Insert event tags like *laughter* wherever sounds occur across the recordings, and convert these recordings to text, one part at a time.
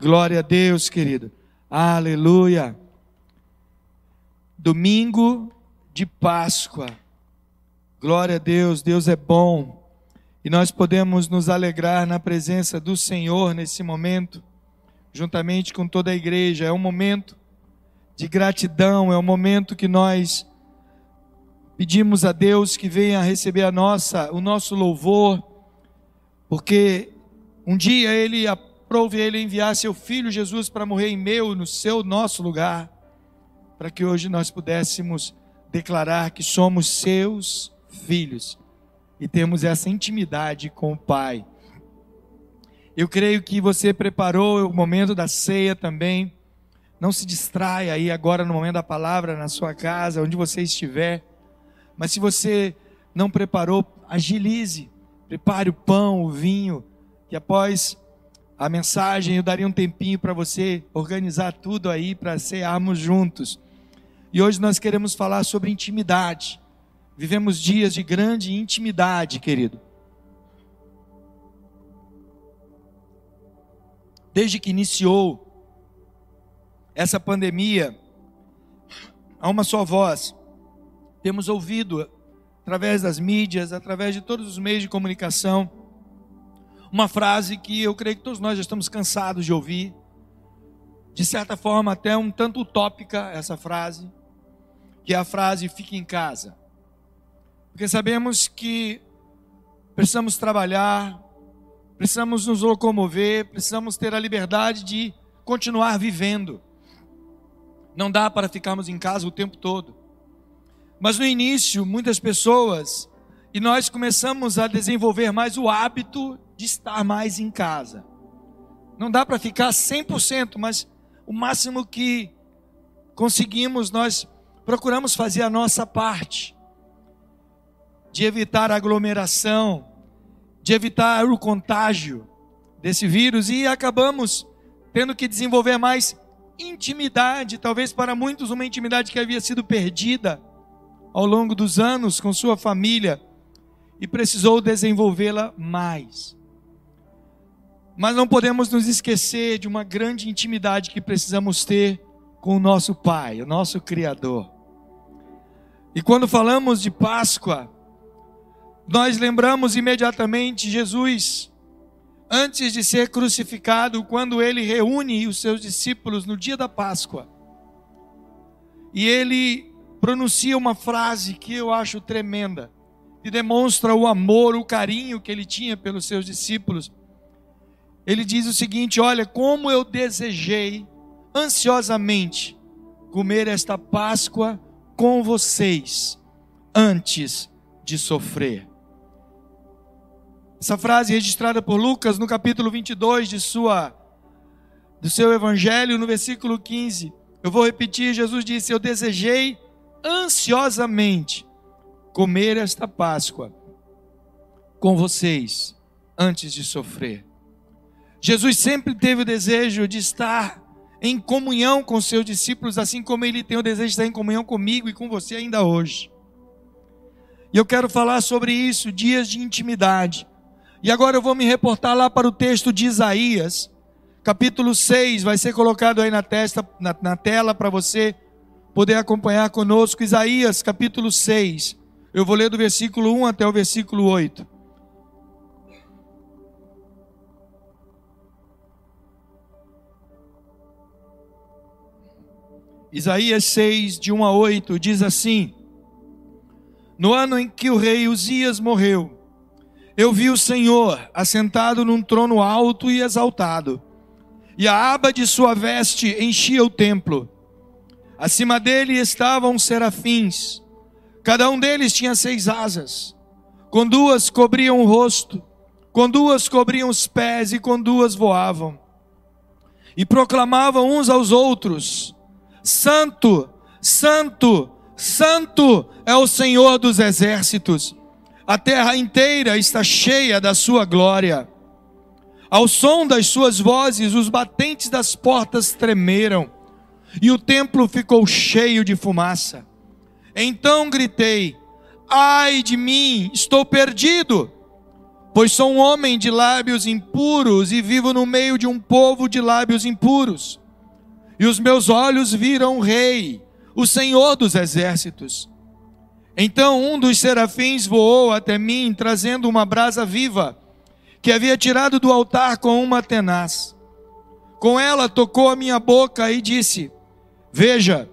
Glória a Deus, querido. Aleluia. Domingo de Páscoa. Glória a Deus, Deus é bom. E nós podemos nos alegrar na presença do Senhor nesse momento, juntamente com toda a igreja. É um momento de gratidão, é um momento que nós pedimos a Deus que venha receber a nossa, o nosso louvor, porque um dia ele aprove ele enviar seu filho Jesus para morrer em meu, no seu nosso lugar, para que hoje nós pudéssemos declarar que somos seus filhos e temos essa intimidade com o Pai. Eu creio que você preparou o momento da ceia também. Não se distraia aí agora no momento da palavra na sua casa, onde você estiver. Mas se você não preparou, agilize. Prepare o pão, o vinho, que após a mensagem eu daria um tempinho para você organizar tudo aí para cearmos juntos. E hoje nós queremos falar sobre intimidade. Vivemos dias de grande intimidade, querido. Desde que iniciou essa pandemia, há uma só voz. Temos ouvido através das mídias, através de todos os meios de comunicação, uma frase que eu creio que todos nós já estamos cansados de ouvir. De certa forma, até um tanto utópica essa frase, que é a frase fique em casa. Porque sabemos que precisamos trabalhar, precisamos nos locomover, precisamos ter a liberdade de continuar vivendo. Não dá para ficarmos em casa o tempo todo. Mas no início, muitas pessoas, e nós começamos a desenvolver mais o hábito de estar mais em casa. Não dá para ficar 100%, mas o máximo que conseguimos, nós procuramos fazer a nossa parte de evitar aglomeração, de evitar o contágio desse vírus e acabamos tendo que desenvolver mais intimidade, talvez para muitos uma intimidade que havia sido perdida ao longo dos anos com sua família e precisou desenvolvê-la mais. Mas não podemos nos esquecer de uma grande intimidade que precisamos ter com o nosso Pai, o nosso Criador. E quando falamos de Páscoa, nós lembramos imediatamente Jesus, antes de ser crucificado, quando ele reúne os seus discípulos no dia da Páscoa. E ele pronuncia uma frase que eu acho tremenda, que demonstra o amor, o carinho que ele tinha pelos seus discípulos. Ele diz o seguinte: Olha, como eu desejei ansiosamente comer esta Páscoa com vocês antes de sofrer. Essa frase registrada por Lucas no capítulo 22 de sua do seu evangelho, no versículo 15. Eu vou repetir, Jesus disse: "Eu desejei ansiosamente comer esta Páscoa com vocês antes de sofrer." Jesus sempre teve o desejo de estar em comunhão com seus discípulos, assim como ele tem o desejo de estar em comunhão comigo e com você ainda hoje. E eu quero falar sobre isso, dias de intimidade. E agora eu vou me reportar lá para o texto de Isaías, capítulo 6, vai ser colocado aí na, testa, na, na tela para você poder acompanhar conosco. Isaías, capítulo 6. Eu vou ler do versículo 1 até o versículo 8. Isaías 6, de 1 a 8, diz assim: No ano em que o rei Uzias morreu, eu vi o Senhor assentado num trono alto e exaltado, e a aba de sua veste enchia o templo. Acima dele estavam serafins, cada um deles tinha seis asas, com duas cobriam o rosto, com duas cobriam os pés e com duas voavam. E proclamavam uns aos outros: Santo, Santo, Santo é o Senhor dos exércitos a terra inteira está cheia da sua glória. Ao som das suas vozes, os batentes das portas tremeram, e o templo ficou cheio de fumaça. Então gritei: Ai de mim, estou perdido, pois sou um homem de lábios impuros e vivo no meio de um povo de lábios impuros. E os meus olhos viram o Rei, o Senhor dos exércitos. Então um dos serafins voou até mim, trazendo uma brasa viva, que havia tirado do altar com uma tenaz. Com ela tocou a minha boca e disse: Veja,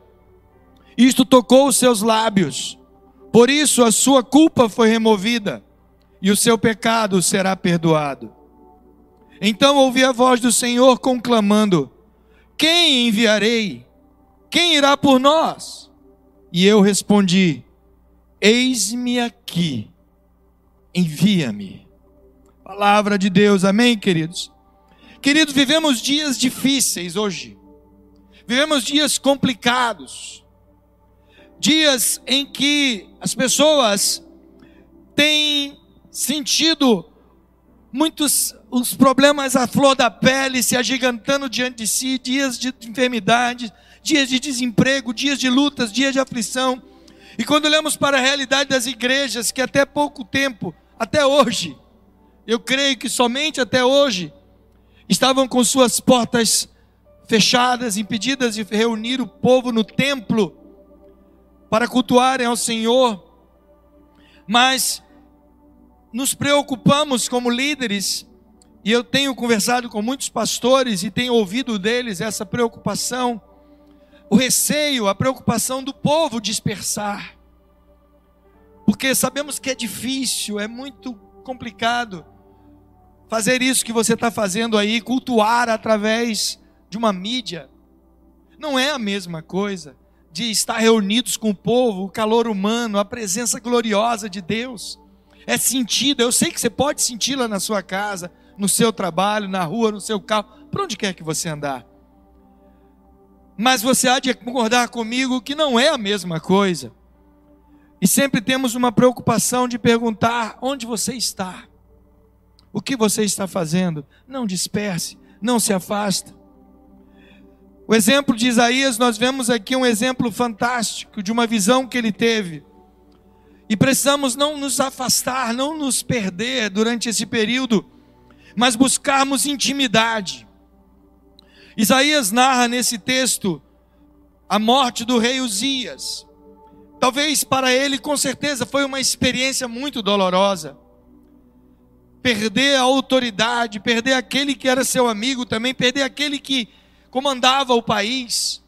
isto tocou os seus lábios, por isso a sua culpa foi removida e o seu pecado será perdoado. Então ouvi a voz do Senhor conclamando: Quem enviarei? Quem irá por nós? E eu respondi: Eis-me aqui, envia-me. Palavra de Deus, amém, queridos? Queridos, vivemos dias difíceis hoje, vivemos dias complicados, dias em que as pessoas têm sentido muitos os problemas à flor da pele se agigantando diante de si, dias de enfermidade, dias de desemprego, dias de lutas, dias de aflição. E quando olhamos para a realidade das igrejas, que até pouco tempo, até hoje, eu creio que somente até hoje, estavam com suas portas fechadas, impedidas de reunir o povo no templo para cultuarem ao Senhor, mas nos preocupamos como líderes, e eu tenho conversado com muitos pastores e tenho ouvido deles essa preocupação, o receio, a preocupação do povo dispersar. Porque sabemos que é difícil, é muito complicado fazer isso que você está fazendo aí, cultuar através de uma mídia. Não é a mesma coisa de estar reunidos com o povo, o calor humano, a presença gloriosa de Deus é sentida. Eu sei que você pode senti-la na sua casa, no seu trabalho, na rua, no seu carro, por onde quer que você andar. Mas você há de concordar comigo que não é a mesma coisa. E sempre temos uma preocupação de perguntar onde você está. O que você está fazendo? Não disperse, não se afasta. O exemplo de Isaías, nós vemos aqui um exemplo fantástico de uma visão que ele teve. E precisamos não nos afastar, não nos perder durante esse período, mas buscarmos intimidade. Isaías narra nesse texto a morte do rei Uzias. Talvez para ele, com certeza, foi uma experiência muito dolorosa. Perder a autoridade, perder aquele que era seu amigo também, perder aquele que comandava o país.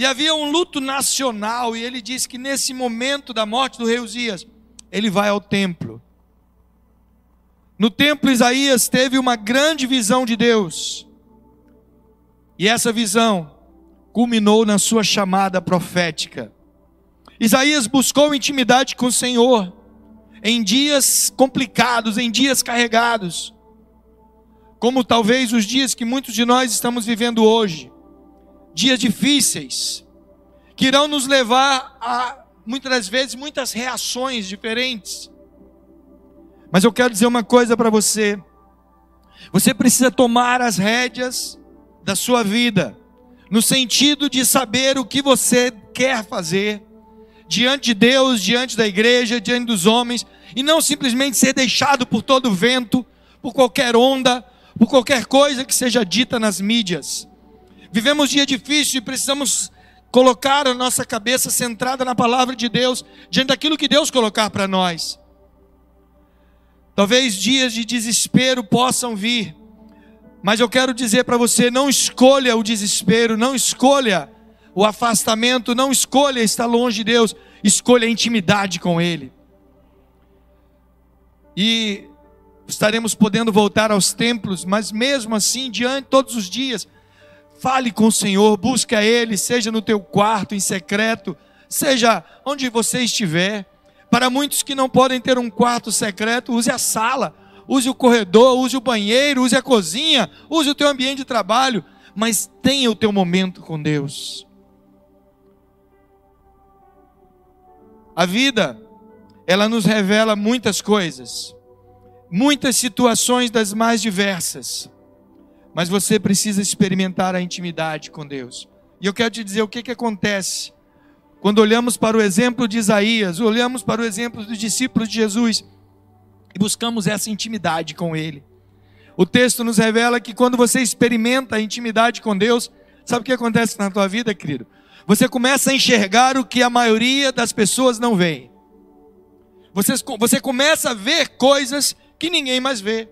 E havia um luto nacional, e ele disse que nesse momento da morte do rei Uzias, ele vai ao templo. No templo, Isaías teve uma grande visão de Deus, e essa visão culminou na sua chamada profética. Isaías buscou intimidade com o Senhor, em dias complicados, em dias carregados, como talvez os dias que muitos de nós estamos vivendo hoje dias difíceis, que irão nos levar a, muitas das vezes, muitas reações diferentes. Mas eu quero dizer uma coisa para você: você precisa tomar as rédeas da sua vida, no sentido de saber o que você quer fazer, diante de Deus, diante da igreja, diante dos homens, e não simplesmente ser deixado por todo vento, por qualquer onda, por qualquer coisa que seja dita nas mídias. Vivemos dia difícil e precisamos colocar a nossa cabeça centrada na palavra de Deus, diante daquilo que Deus colocar para nós. Talvez dias de desespero possam vir, mas eu quero dizer para você: não escolha o desespero, não escolha o afastamento, não escolha estar longe de Deus, escolha a intimidade com Ele. E estaremos podendo voltar aos templos, mas mesmo assim, diante todos os dias, Fale com o Senhor, busque a Ele, seja no teu quarto, em secreto, seja onde você estiver. Para muitos que não podem ter um quarto secreto, use a sala, use o corredor, use o banheiro, use a cozinha, use o teu ambiente de trabalho, mas tenha o teu momento com Deus. A vida, ela nos revela muitas coisas, muitas situações das mais diversas. Mas você precisa experimentar a intimidade com Deus. E eu quero te dizer o que, que acontece quando olhamos para o exemplo de Isaías, olhamos para o exemplo dos discípulos de Jesus. e buscamos essa intimidade com Ele. O texto nos revela que quando você experimenta a intimidade com Deus, sabe o que acontece na tua vida, querido? Você começa a enxergar o que a maioria das pessoas não vê. Você, você começa a ver coisas que ninguém mais vê.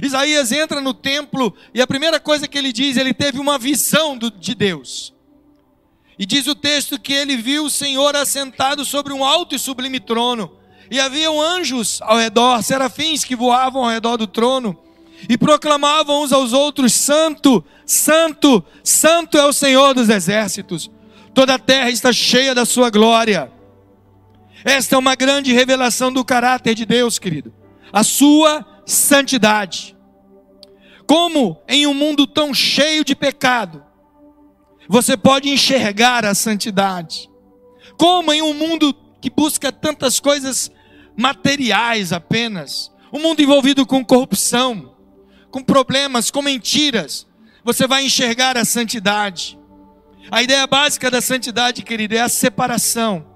Isaías entra no templo e a primeira coisa que ele diz, ele teve uma visão do, de Deus. E diz o texto que ele viu o Senhor assentado sobre um alto e sublime trono. E haviam anjos ao redor, serafins que voavam ao redor do trono e proclamavam uns aos outros: Santo, Santo, Santo é o Senhor dos exércitos. Toda a terra está cheia da sua glória. Esta é uma grande revelação do caráter de Deus, querido. A sua santidade. Como em um mundo tão cheio de pecado, você pode enxergar a santidade? Como em um mundo que busca tantas coisas materiais apenas, um mundo envolvido com corrupção, com problemas, com mentiras, você vai enxergar a santidade. A ideia básica da santidade, querido, é a separação.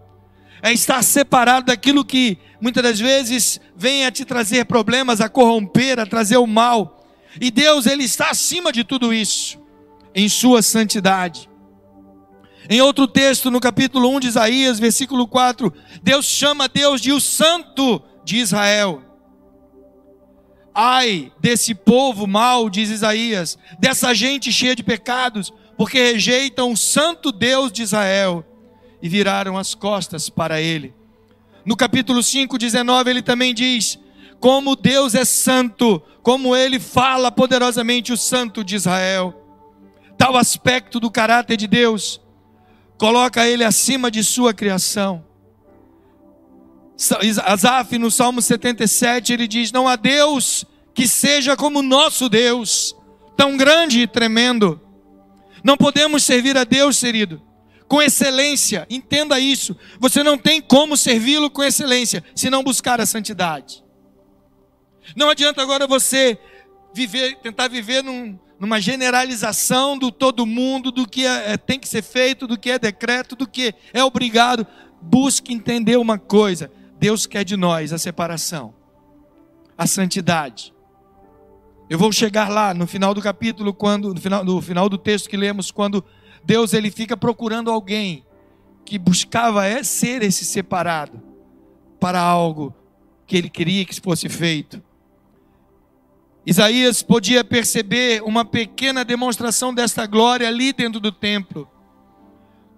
É estar separado daquilo que muitas das vezes vem a te trazer problemas, a corromper, a trazer o mal. E Deus, Ele está acima de tudo isso, em Sua santidade. Em outro texto, no capítulo 1 de Isaías, versículo 4, Deus chama Deus de o Santo de Israel. Ai desse povo mau, diz Isaías, dessa gente cheia de pecados, porque rejeitam o santo Deus de Israel e viraram as costas para ele. No capítulo 5, 19, ele também diz: Como Deus é santo, como ele fala poderosamente o santo de Israel. Tal aspecto do caráter de Deus coloca ele acima de sua criação. Asaf, no Salmo 77, ele diz: Não há Deus que seja como nosso Deus, tão grande e tremendo. Não podemos servir a Deus, querido, com excelência, entenda isso. Você não tem como servi-lo com excelência se não buscar a santidade. Não adianta agora você viver, tentar viver num, numa generalização do todo mundo, do que é, é, tem que ser feito, do que é decreto, do que é obrigado. Busque entender uma coisa: Deus quer de nós a separação, a santidade. Eu vou chegar lá no final do capítulo, quando no final, no final do texto que lemos, quando Deus ele fica procurando alguém que buscava é ser esse separado para algo que ele queria que fosse feito. Isaías podia perceber uma pequena demonstração desta glória ali dentro do templo.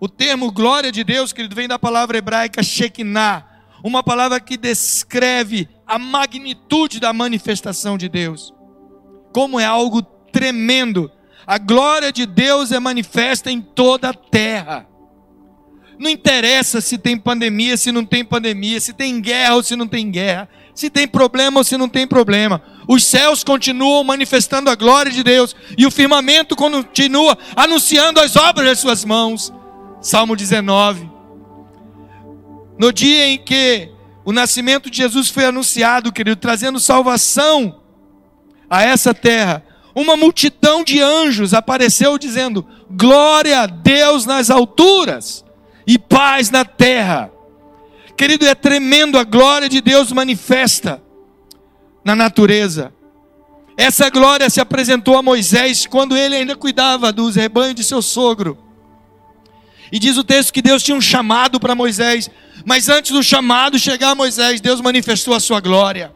O termo glória de Deus, querido, vem da palavra hebraica Shekinah, uma palavra que descreve a magnitude da manifestação de Deus. Como é algo tremendo. A glória de Deus é manifesta em toda a terra. Não interessa se tem pandemia, se não tem pandemia, se tem guerra ou se não tem guerra, se tem problema ou se não tem problema. Os céus continuam manifestando a glória de Deus e o firmamento continua anunciando as obras das suas mãos. Salmo 19. No dia em que o nascimento de Jesus foi anunciado, querido, trazendo salvação a essa terra, uma multidão de anjos apareceu dizendo: Glória a Deus nas alturas e paz na terra. Querido, é tremendo a glória de Deus manifesta na natureza. Essa glória se apresentou a Moisés quando ele ainda cuidava dos rebanhos de seu sogro. E diz o texto que Deus tinha um chamado para Moisés, mas antes do chamado chegar a Moisés, Deus manifestou a sua glória.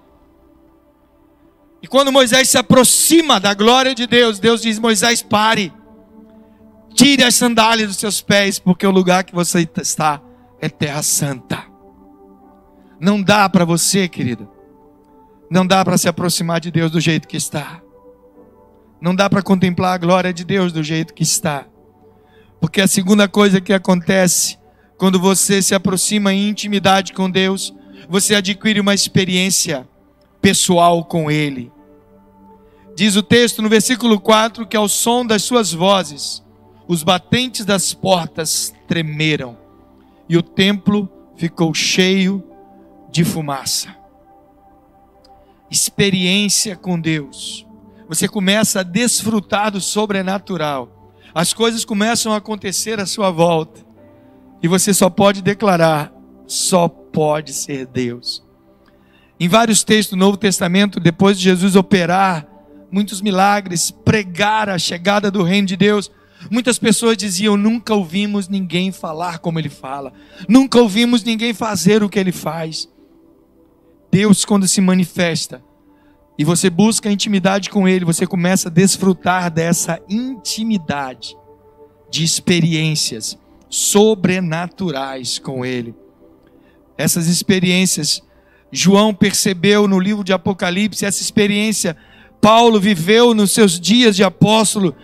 E quando Moisés se aproxima da glória de Deus, Deus diz: Moisés, pare. Tire as sandálias dos seus pés, porque o lugar que você está é terra santa. Não dá para você, querido. Não dá para se aproximar de Deus do jeito que está. Não dá para contemplar a glória de Deus do jeito que está. Porque a segunda coisa que acontece quando você se aproxima em intimidade com Deus, você adquire uma experiência pessoal com Ele. Diz o texto no versículo 4 que ao som das suas vozes, os batentes das portas tremeram e o templo ficou cheio de fumaça. Experiência com Deus. Você começa a desfrutar do sobrenatural. As coisas começam a acontecer à sua volta. E você só pode declarar: só pode ser Deus. Em vários textos do Novo Testamento, depois de Jesus operar muitos milagres, pregar a chegada do reino de Deus, muitas pessoas diziam: nunca ouvimos ninguém falar como ele fala, nunca ouvimos ninguém fazer o que ele faz. Deus, quando se manifesta e você busca intimidade com Ele, você começa a desfrutar dessa intimidade, de experiências sobrenaturais com Ele. Essas experiências, João percebeu no livro de Apocalipse, essa experiência Paulo viveu nos seus dias de apóstolo,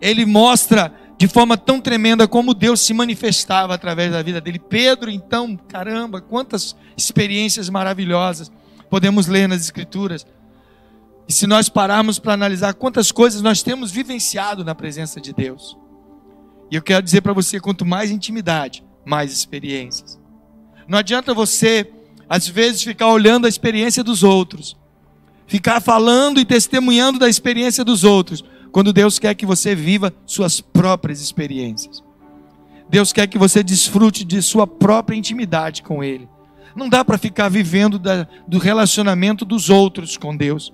ele mostra de forma tão tremenda como Deus se manifestava através da vida dele. Pedro, então, caramba, quantas experiências maravilhosas podemos ler nas Escrituras. E se nós pararmos para analisar quantas coisas nós temos vivenciado na presença de Deus. E eu quero dizer para você: quanto mais intimidade, mais experiências. Não adianta você, às vezes, ficar olhando a experiência dos outros ficar falando e testemunhando da experiência dos outros, quando Deus quer que você viva suas próprias experiências. Deus quer que você desfrute de sua própria intimidade com Ele. Não dá para ficar vivendo da, do relacionamento dos outros com Deus.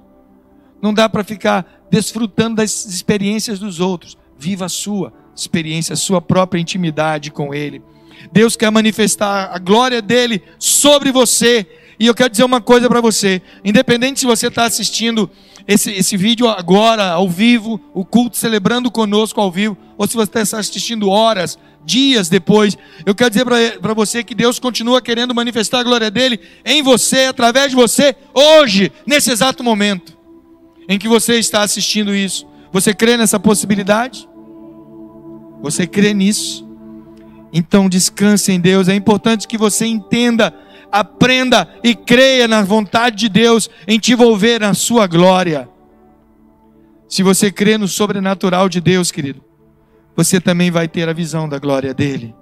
Não dá para ficar desfrutando das experiências dos outros. Viva a sua experiência, a sua própria intimidade com Ele. Deus quer manifestar a glória dele sobre você e eu quero dizer uma coisa para você: independente se você está assistindo esse, esse vídeo agora, ao vivo, o culto celebrando conosco ao vivo, ou se você está assistindo horas, dias depois, eu quero dizer para você que Deus continua querendo manifestar a glória dele em você, através de você, hoje, nesse exato momento em que você está assistindo isso. Você crê nessa possibilidade? Você crê nisso? Então descanse em Deus. É importante que você entenda aprenda e creia na vontade de Deus em te envolver na sua glória. Se você crê no sobrenatural de Deus, querido, você também vai ter a visão da glória dele.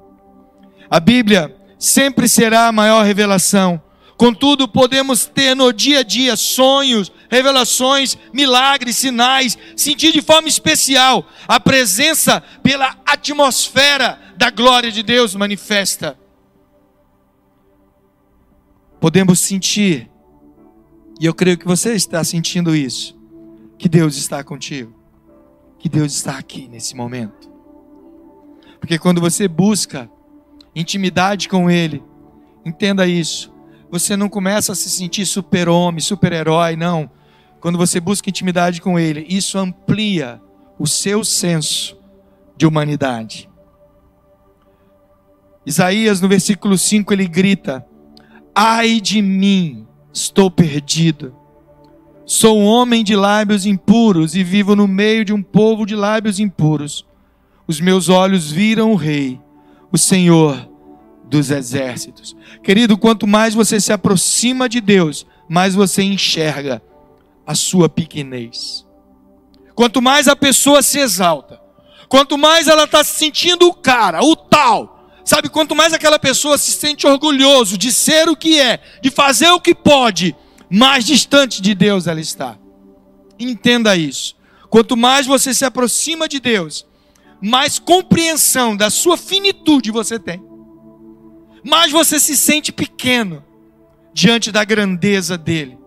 A Bíblia sempre será a maior revelação. Contudo, podemos ter no dia a dia sonhos, revelações, milagres, sinais, sentir de forma especial a presença pela atmosfera da glória de Deus manifesta podemos sentir, e eu creio que você está sentindo isso, que Deus está contigo, que Deus está aqui nesse momento. Porque quando você busca intimidade com Ele, entenda isso, você não começa a se sentir super-homem, super-herói, não. Quando você busca intimidade com Ele, isso amplia o seu senso de humanidade. Isaías, no versículo 5, ele grita: Ai de mim, estou perdido. Sou um homem de lábios impuros e vivo no meio de um povo de lábios impuros. Os meus olhos viram o Rei, o Senhor dos exércitos. Querido, quanto mais você se aproxima de Deus, mais você enxerga a sua pequenez. Quanto mais a pessoa se exalta, quanto mais ela está se sentindo o cara, o tal, Sabe, quanto mais aquela pessoa se sente orgulhoso de ser o que é, de fazer o que pode, mais distante de Deus ela está. Entenda isso. Quanto mais você se aproxima de Deus, mais compreensão da sua finitude você tem. Mais você se sente pequeno diante da grandeza dele.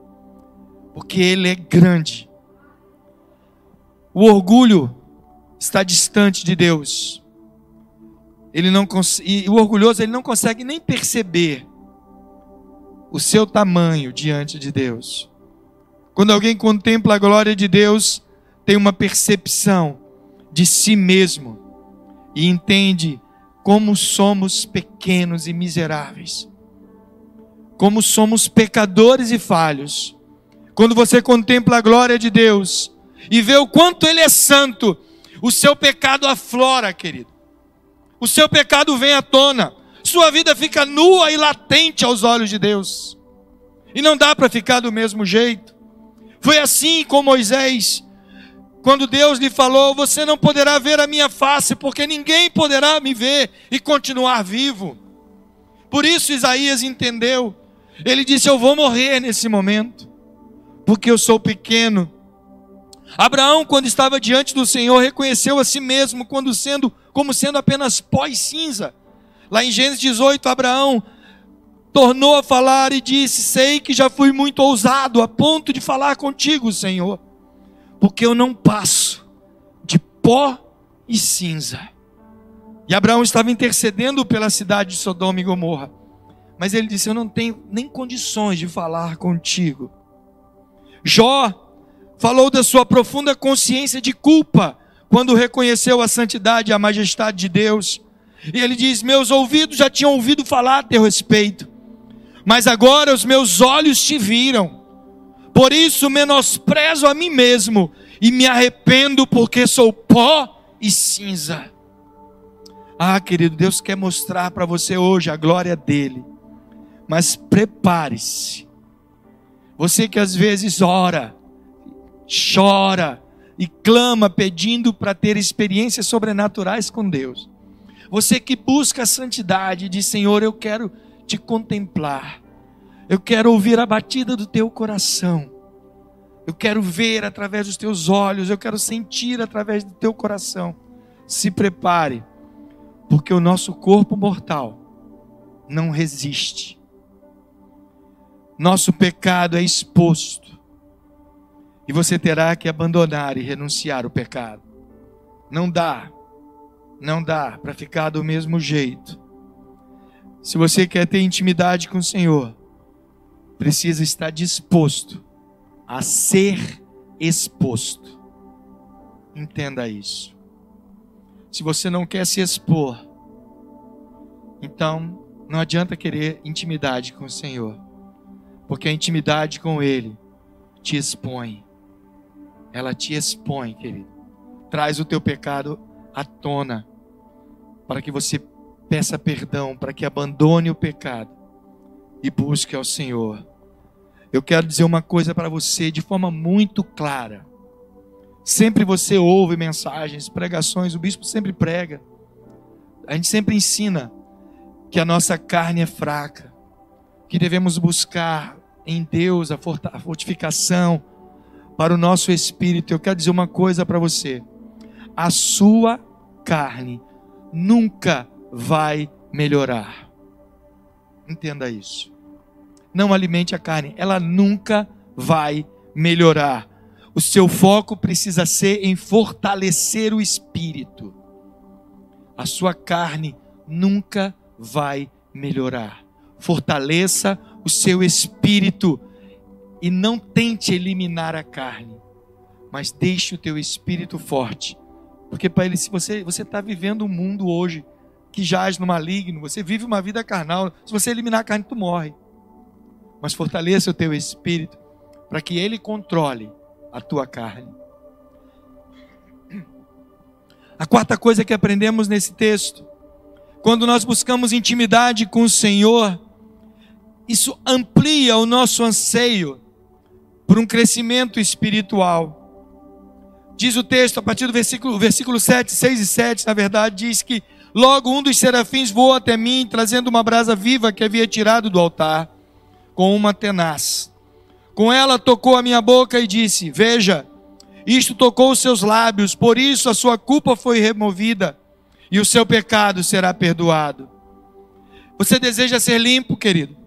Porque ele é grande. O orgulho está distante de Deus ele não e o orgulhoso ele não consegue nem perceber o seu tamanho diante de Deus. Quando alguém contempla a glória de Deus, tem uma percepção de si mesmo e entende como somos pequenos e miseráveis. Como somos pecadores e falhos. Quando você contempla a glória de Deus e vê o quanto ele é santo, o seu pecado aflora, querido o seu pecado vem à tona, sua vida fica nua e latente aos olhos de Deus. E não dá para ficar do mesmo jeito. Foi assim com Moisés, quando Deus lhe falou: Você não poderá ver a minha face, porque ninguém poderá me ver e continuar vivo. Por isso Isaías entendeu. Ele disse: Eu vou morrer nesse momento, porque eu sou pequeno. Abraão, quando estava diante do Senhor, reconheceu a si mesmo quando sendo como sendo apenas pó e cinza. Lá em Gênesis 18, Abraão tornou a falar e disse: Sei que já fui muito ousado a ponto de falar contigo, Senhor, porque eu não passo de pó e cinza. E Abraão estava intercedendo pela cidade de Sodoma e Gomorra. Mas ele disse: Eu não tenho nem condições de falar contigo. Jó falou da sua profunda consciência de culpa quando reconheceu a santidade e a majestade de Deus. E ele diz: Meus ouvidos já tinham ouvido falar a teu respeito, mas agora os meus olhos te viram. Por isso menosprezo a mim mesmo e me arrependo porque sou pó e cinza. Ah, querido, Deus quer mostrar para você hoje a glória dele. Mas prepare-se. Você que às vezes ora, chora e clama pedindo para ter experiências sobrenaturais com Deus. Você que busca a santidade diz: Senhor, eu quero te contemplar. Eu quero ouvir a batida do teu coração. Eu quero ver através dos teus olhos, eu quero sentir através do teu coração. Se prepare, porque o nosso corpo mortal não resiste. Nosso pecado é exposto e você terá que abandonar e renunciar o pecado. Não dá, não dá para ficar do mesmo jeito. Se você quer ter intimidade com o Senhor, precisa estar disposto a ser exposto. Entenda isso. Se você não quer se expor, então não adianta querer intimidade com o Senhor, porque a intimidade com Ele te expõe ela te expõe, querido. Traz o teu pecado à tona, para que você peça perdão, para que abandone o pecado e busque ao Senhor. Eu quero dizer uma coisa para você de forma muito clara. Sempre você ouve mensagens, pregações, o bispo sempre prega. A gente sempre ensina que a nossa carne é fraca, que devemos buscar em Deus a fortificação, para o nosso espírito, eu quero dizer uma coisa para você: a sua carne nunca vai melhorar. Entenda isso. Não alimente a carne, ela nunca vai melhorar. O seu foco precisa ser em fortalecer o espírito. A sua carne nunca vai melhorar. Fortaleça o seu espírito e não tente eliminar a carne, mas deixe o teu espírito forte. Porque para ele, se você você está vivendo um mundo hoje que jaz no maligno, você vive uma vida carnal. Se você eliminar a carne, tu morre. Mas fortaleça o teu espírito para que ele controle a tua carne. A quarta coisa que aprendemos nesse texto, quando nós buscamos intimidade com o Senhor, isso amplia o nosso anseio por um crescimento espiritual. Diz o texto, a partir do versículo, versículo 7, 6 e 7, na verdade, diz que logo um dos serafins voou até mim, trazendo uma brasa viva que havia tirado do altar, com uma tenaz. Com ela tocou a minha boca e disse: Veja, isto tocou os seus lábios, por isso a sua culpa foi removida e o seu pecado será perdoado. Você deseja ser limpo, querido?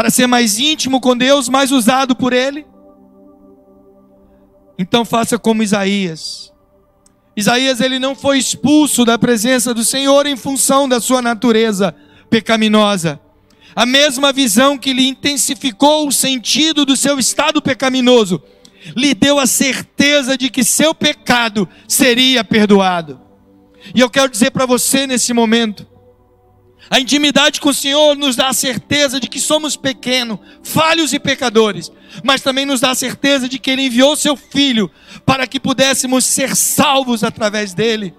Para ser mais íntimo com Deus, mais usado por Ele? Então faça como Isaías. Isaías ele não foi expulso da presença do Senhor em função da sua natureza pecaminosa. A mesma visão que lhe intensificou o sentido do seu estado pecaminoso, lhe deu a certeza de que seu pecado seria perdoado. E eu quero dizer para você nesse momento, a intimidade com o Senhor nos dá a certeza de que somos pequenos, falhos e pecadores, mas também nos dá a certeza de que Ele enviou Seu Filho para que pudéssemos ser salvos através dele.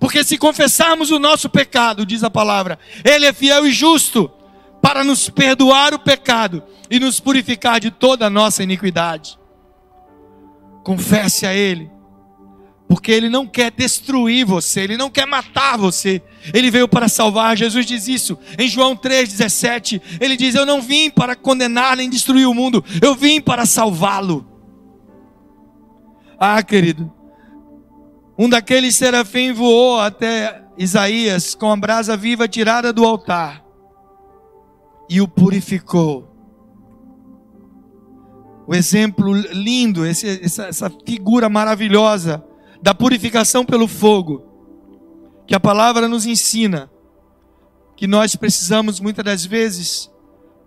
Porque se confessarmos o nosso pecado, diz a palavra, Ele é fiel e justo para nos perdoar o pecado e nos purificar de toda a nossa iniquidade. Confesse a Ele porque ele não quer destruir você, ele não quer matar você. Ele veio para salvar. Jesus diz isso em João 3:17. Ele diz: "Eu não vim para condenar nem destruir o mundo, eu vim para salvá-lo". Ah, querido. Um daqueles serafins voou até Isaías com a brasa viva tirada do altar. e o purificou. O exemplo lindo, esse, essa, essa figura maravilhosa da purificação pelo fogo, que a palavra nos ensina, que nós precisamos muitas das vezes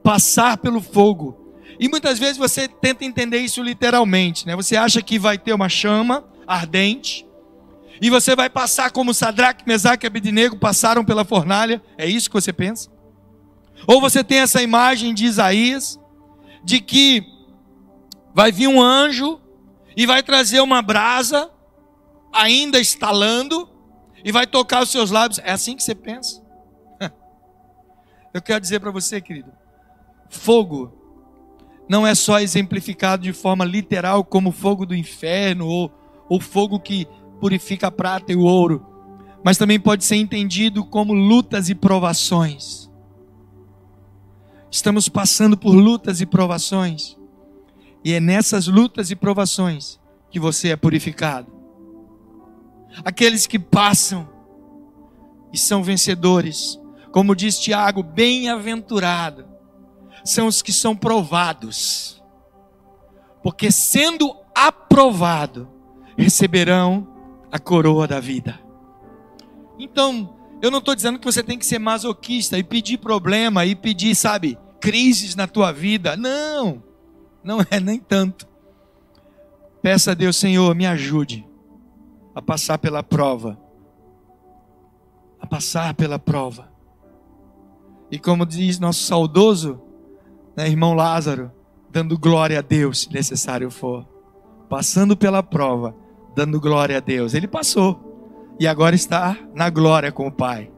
passar pelo fogo. E muitas vezes você tenta entender isso literalmente, né? Você acha que vai ter uma chama ardente e você vai passar como Sadraque, Mesaque e Abednego passaram pela fornalha. É isso que você pensa? Ou você tem essa imagem de Isaías de que vai vir um anjo e vai trazer uma brasa ainda estalando e vai tocar os seus lábios. É assim que você pensa? *laughs* Eu quero dizer para você, querido, fogo não é só exemplificado de forma literal como fogo do inferno ou o fogo que purifica a prata e o ouro, mas também pode ser entendido como lutas e provações. Estamos passando por lutas e provações, e é nessas lutas e provações que você é purificado. Aqueles que passam e são vencedores, como diz Tiago, bem-aventurado são os que são provados, porque sendo aprovado, receberão a coroa da vida. Então, eu não estou dizendo que você tem que ser masoquista e pedir problema e pedir, sabe, crises na tua vida. Não, não é nem tanto. Peça a Deus, Senhor, me ajude a passar pela prova. A passar pela prova. E como diz nosso saudoso né, irmão Lázaro, dando glória a Deus, se necessário for. Passando pela prova, dando glória a Deus. Ele passou e agora está na glória com o Pai.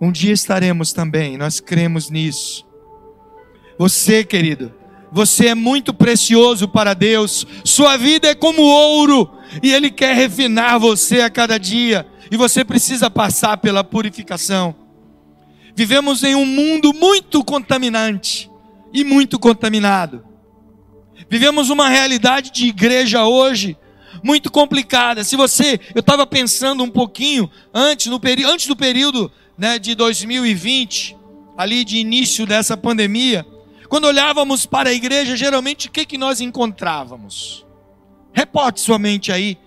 Um dia estaremos também, nós cremos nisso. Você, querido, você é muito precioso para Deus. Sua vida é como ouro e Ele quer refinar você a cada dia. E você precisa passar pela purificação. Vivemos em um mundo muito contaminante e muito contaminado. Vivemos uma realidade de igreja hoje muito complicada. Se você, eu estava pensando um pouquinho antes, no antes do período né, de 2020, ali de início dessa pandemia, quando olhávamos para a igreja, geralmente o que, que nós encontrávamos? Reporte sua mente aí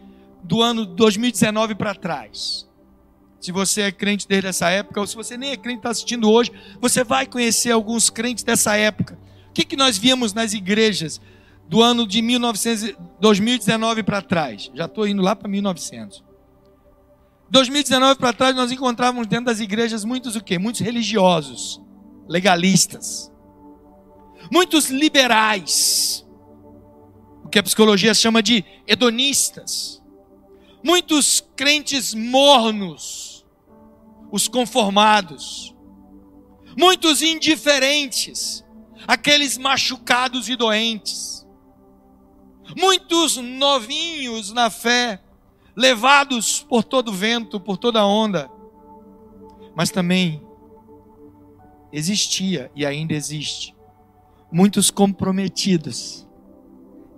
do ano 2019 para trás. Se você é crente desde essa época, ou se você nem é crente está assistindo hoje, você vai conhecer alguns crentes dessa época. O que, que nós víamos nas igrejas do ano de 1900, 2019 para trás? Já estou indo lá para 1900. 2019 para trás nós encontrávamos dentro das igrejas muitos o quê? Muitos religiosos, legalistas, muitos liberais, o que a psicologia chama de hedonistas, muitos crentes mornos, os conformados, muitos indiferentes, aqueles machucados e doentes, muitos novinhos na fé, levados por todo vento, por toda onda, mas também existia e ainda existe muitos comprometidos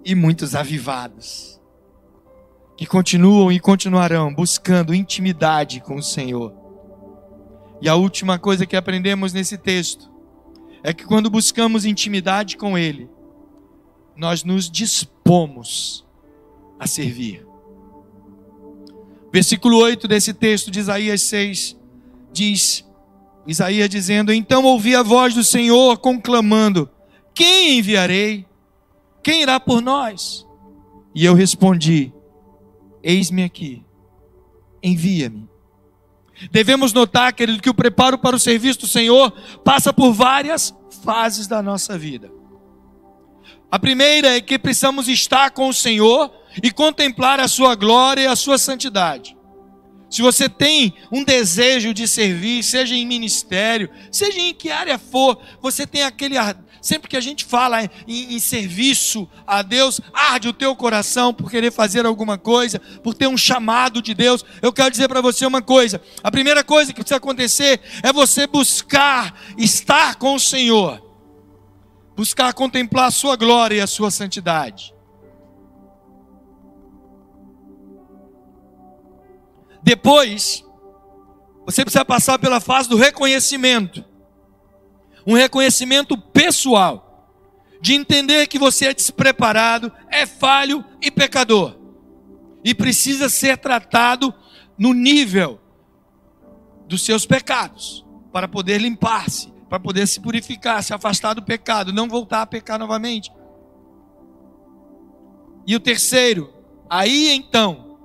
e muitos avivados que continuam e continuarão buscando intimidade com o Senhor. E a última coisa que aprendemos nesse texto é que quando buscamos intimidade com Ele, nós nos dispomos a servir. Versículo 8 desse texto de Isaías 6 diz: Isaías dizendo: Então ouvi a voz do Senhor conclamando: Quem enviarei? Quem irá por nós? E eu respondi: Eis-me aqui, envia-me. Devemos notar, querido, que o preparo para o serviço do Senhor passa por várias fases da nossa vida. A primeira é que precisamos estar com o Senhor e contemplar a sua glória e a sua santidade. Se você tem um desejo de servir, seja em ministério, seja em que área for, você tem aquele Sempre que a gente fala em, em, serviço a Deus, arde o teu coração por querer fazer alguma coisa, por ter um chamado de Deus. Eu quero dizer para você uma coisa: a primeira coisa que precisa acontecer é você buscar estar com o Senhor, buscar contemplar a Sua glória e a Sua santidade. Depois, você precisa passar pela fase do reconhecimento um reconhecimento pessoal, de entender que você é despreparado, é falho e pecador, e precisa ser tratado no nível dos seus pecados, para poder limpar-se, para poder se purificar, se afastar do pecado, não voltar a pecar novamente. E o terceiro, aí então,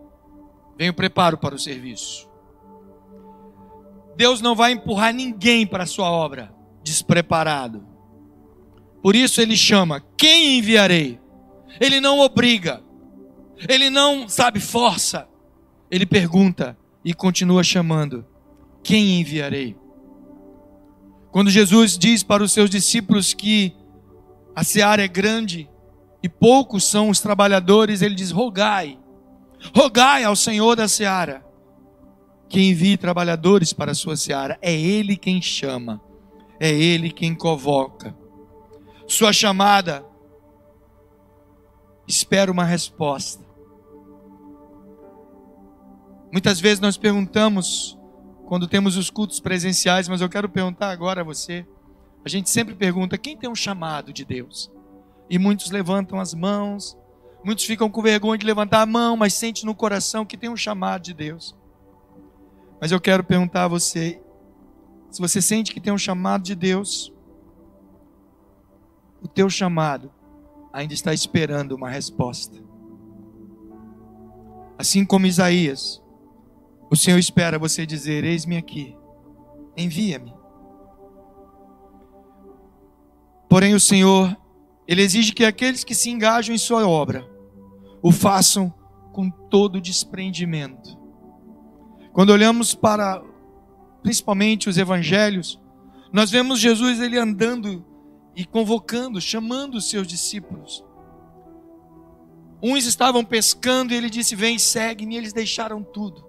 vem o preparo para o serviço. Deus não vai empurrar ninguém para a sua obra despreparado. Por isso ele chama: Quem enviarei? Ele não obriga, ele não, sabe, força. Ele pergunta e continua chamando: Quem enviarei? Quando Jesus diz para os seus discípulos que a seara é grande e poucos são os trabalhadores, ele diz: Rogai, rogai ao Senhor da seara que envie trabalhadores para a sua seara. É Ele quem chama, é Ele quem convoca. Sua chamada, espera uma resposta. Muitas vezes nós perguntamos, quando temos os cultos presenciais, mas eu quero perguntar agora a você. A gente sempre pergunta: quem tem um chamado de Deus? E muitos levantam as mãos, muitos ficam com vergonha de levantar a mão, mas sente no coração que tem um chamado de Deus. Mas eu quero perguntar a você: se você sente que tem um chamado de Deus, o teu chamado ainda está esperando uma resposta. Assim como Isaías, o Senhor espera você dizer: Eis-me aqui, envia-me. Porém, o Senhor, Ele exige que aqueles que se engajam em Sua obra o façam com todo desprendimento quando olhamos para principalmente os evangelhos, nós vemos Jesus ele andando e convocando, chamando os seus discípulos. Uns estavam pescando e ele disse: Vem, segue-me, e eles deixaram tudo.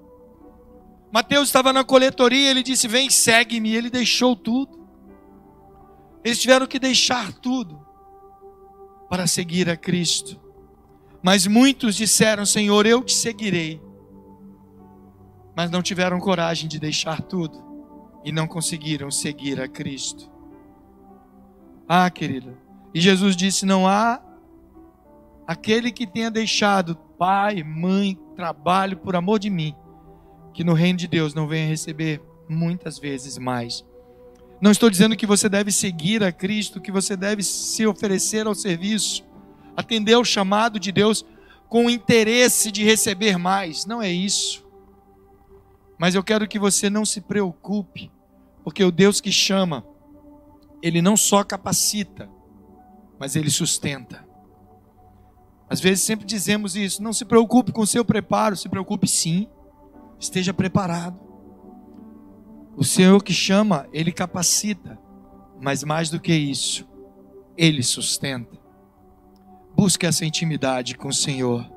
Mateus estava na coletoria, ele disse: Vem, segue-me, e ele deixou tudo. Eles tiveram que deixar tudo para seguir a Cristo. Mas muitos disseram: Senhor, eu te seguirei mas não tiveram coragem de deixar tudo e não conseguiram seguir a Cristo. Ah, querido, e Jesus disse: não há aquele que tenha deixado pai, mãe, trabalho por amor de mim, que no reino de Deus não venha receber muitas vezes mais. Não estou dizendo que você deve seguir a Cristo, que você deve se oferecer ao serviço, atender ao chamado de Deus com interesse de receber mais. Não é isso. Mas eu quero que você não se preocupe, porque o Deus que chama, ele não só capacita, mas ele sustenta. Às vezes sempre dizemos isso, não se preocupe com o seu preparo, se preocupe sim, esteja preparado. O Senhor que chama, ele capacita, mas mais do que isso, ele sustenta. Busque essa intimidade com o Senhor.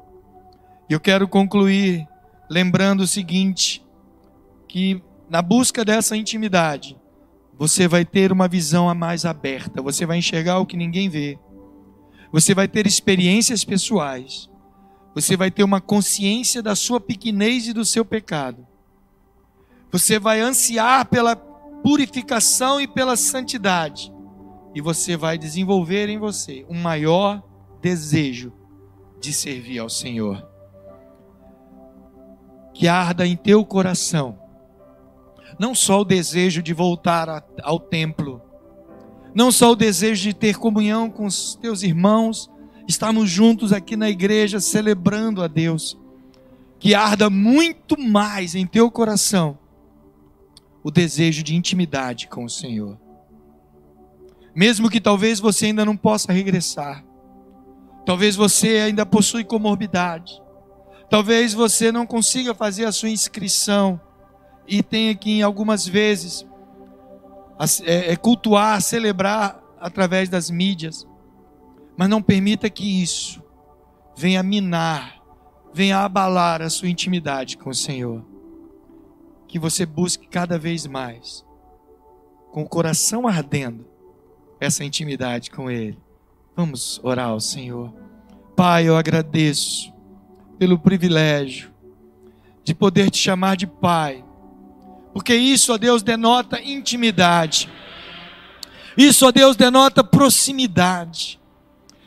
E eu quero concluir lembrando o seguinte: que na busca dessa intimidade, você vai ter uma visão a mais aberta, você vai enxergar o que ninguém vê. Você vai ter experiências pessoais. Você vai ter uma consciência da sua pequenez e do seu pecado. Você vai ansiar pela purificação e pela santidade. E você vai desenvolver em você um maior desejo de servir ao Senhor. Que arda em teu coração não só o desejo de voltar ao templo, não só o desejo de ter comunhão com os teus irmãos, estarmos juntos aqui na igreja celebrando a Deus, que arda muito mais em teu coração o desejo de intimidade com o Senhor. Mesmo que talvez você ainda não possa regressar, talvez você ainda possui comorbidade, talvez você não consiga fazer a sua inscrição e tenha que, algumas vezes, é, é, cultuar, celebrar através das mídias. Mas não permita que isso venha minar, venha abalar a sua intimidade com o Senhor. Que você busque cada vez mais, com o coração ardendo, essa intimidade com Ele. Vamos orar ao Senhor. Pai, eu agradeço pelo privilégio de poder te chamar de Pai porque isso, ó Deus, denota intimidade. Isso, ó Deus, denota proximidade.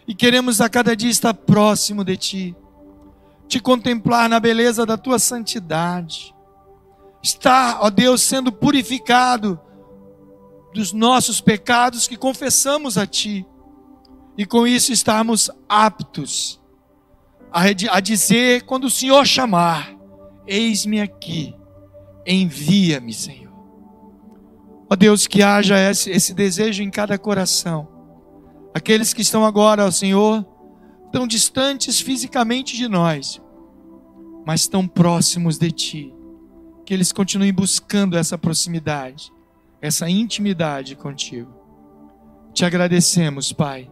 E queremos a cada dia estar próximo de Ti, te contemplar na beleza da Tua santidade, estar, ó Deus, sendo purificado dos nossos pecados que confessamos a Ti, e com isso estarmos aptos a dizer, quando o Senhor chamar, eis-me aqui, envia-me, Senhor. Ó Deus, que haja esse, esse desejo em cada coração. Aqueles que estão agora, ó Senhor, tão distantes fisicamente de nós, mas tão próximos de Ti. Que eles continuem buscando essa proximidade, essa intimidade contigo. Te agradecemos, Pai,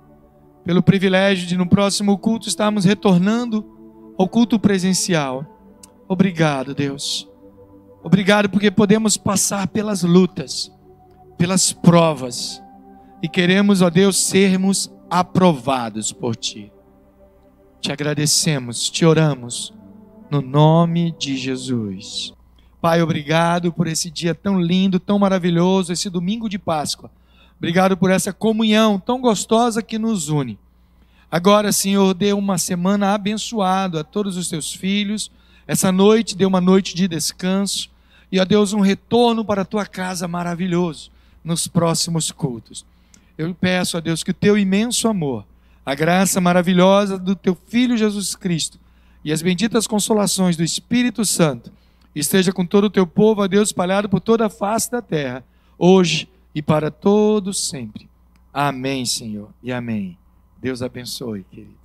pelo privilégio de no próximo culto estarmos retornando ao culto presencial. Obrigado, Deus. Obrigado porque podemos passar pelas lutas pelas provas e queremos, ó Deus, sermos aprovados por Ti. Te agradecemos, te oramos, no nome de Jesus. Pai, obrigado por esse dia tão lindo, tão maravilhoso, esse domingo de Páscoa. Obrigado por essa comunhão tão gostosa que nos une. Agora, Senhor, dê uma semana abençoada a todos os teus filhos. Essa noite dê uma noite de descanso. E, ó Deus, um retorno para a tua casa maravilhoso nos próximos cultos. Eu peço a Deus que o teu imenso amor, a graça maravilhosa do teu Filho Jesus Cristo e as benditas consolações do Espírito Santo esteja com todo o teu povo, a Deus, espalhado por toda a face da terra, hoje e para todos sempre. Amém, Senhor, e amém. Deus abençoe, querido.